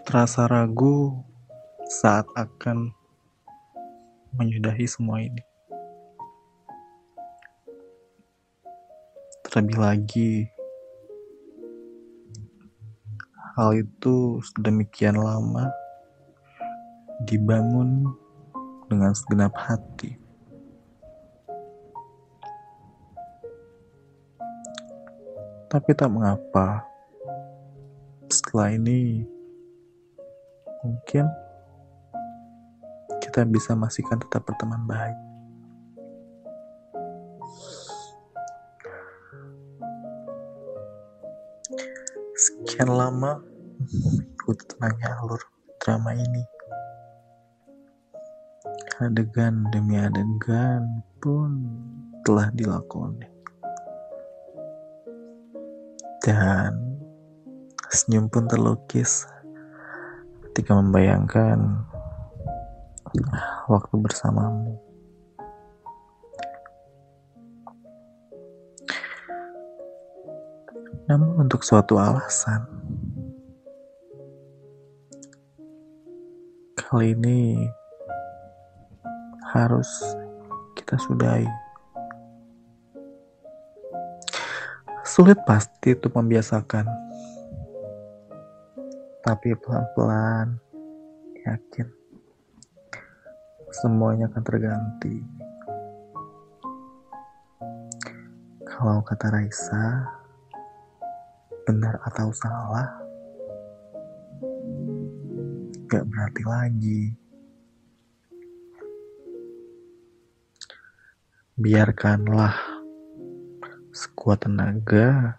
terasa ragu saat akan menyudahi semua ini. Terlebih lagi, hal itu sedemikian lama dibangun dengan segenap hati. Tapi tak mengapa, setelah ini mungkin kita bisa masihkan tetap berteman baik. Sekian lama ikuti tenangnya alur drama ini. Adegan demi adegan pun telah dilakoni. Dan senyum pun terlukis ketika membayangkan waktu bersamamu. Namun untuk suatu alasan, kali ini harus kita sudahi. Sulit pasti untuk membiasakan, tapi pelan-pelan yakin semuanya akan terganti. Kalau kata Raisa, benar atau salah, gak berarti lagi. Biarkanlah sekuat tenaga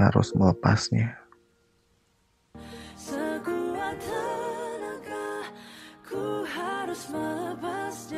harus melepasnya. push my past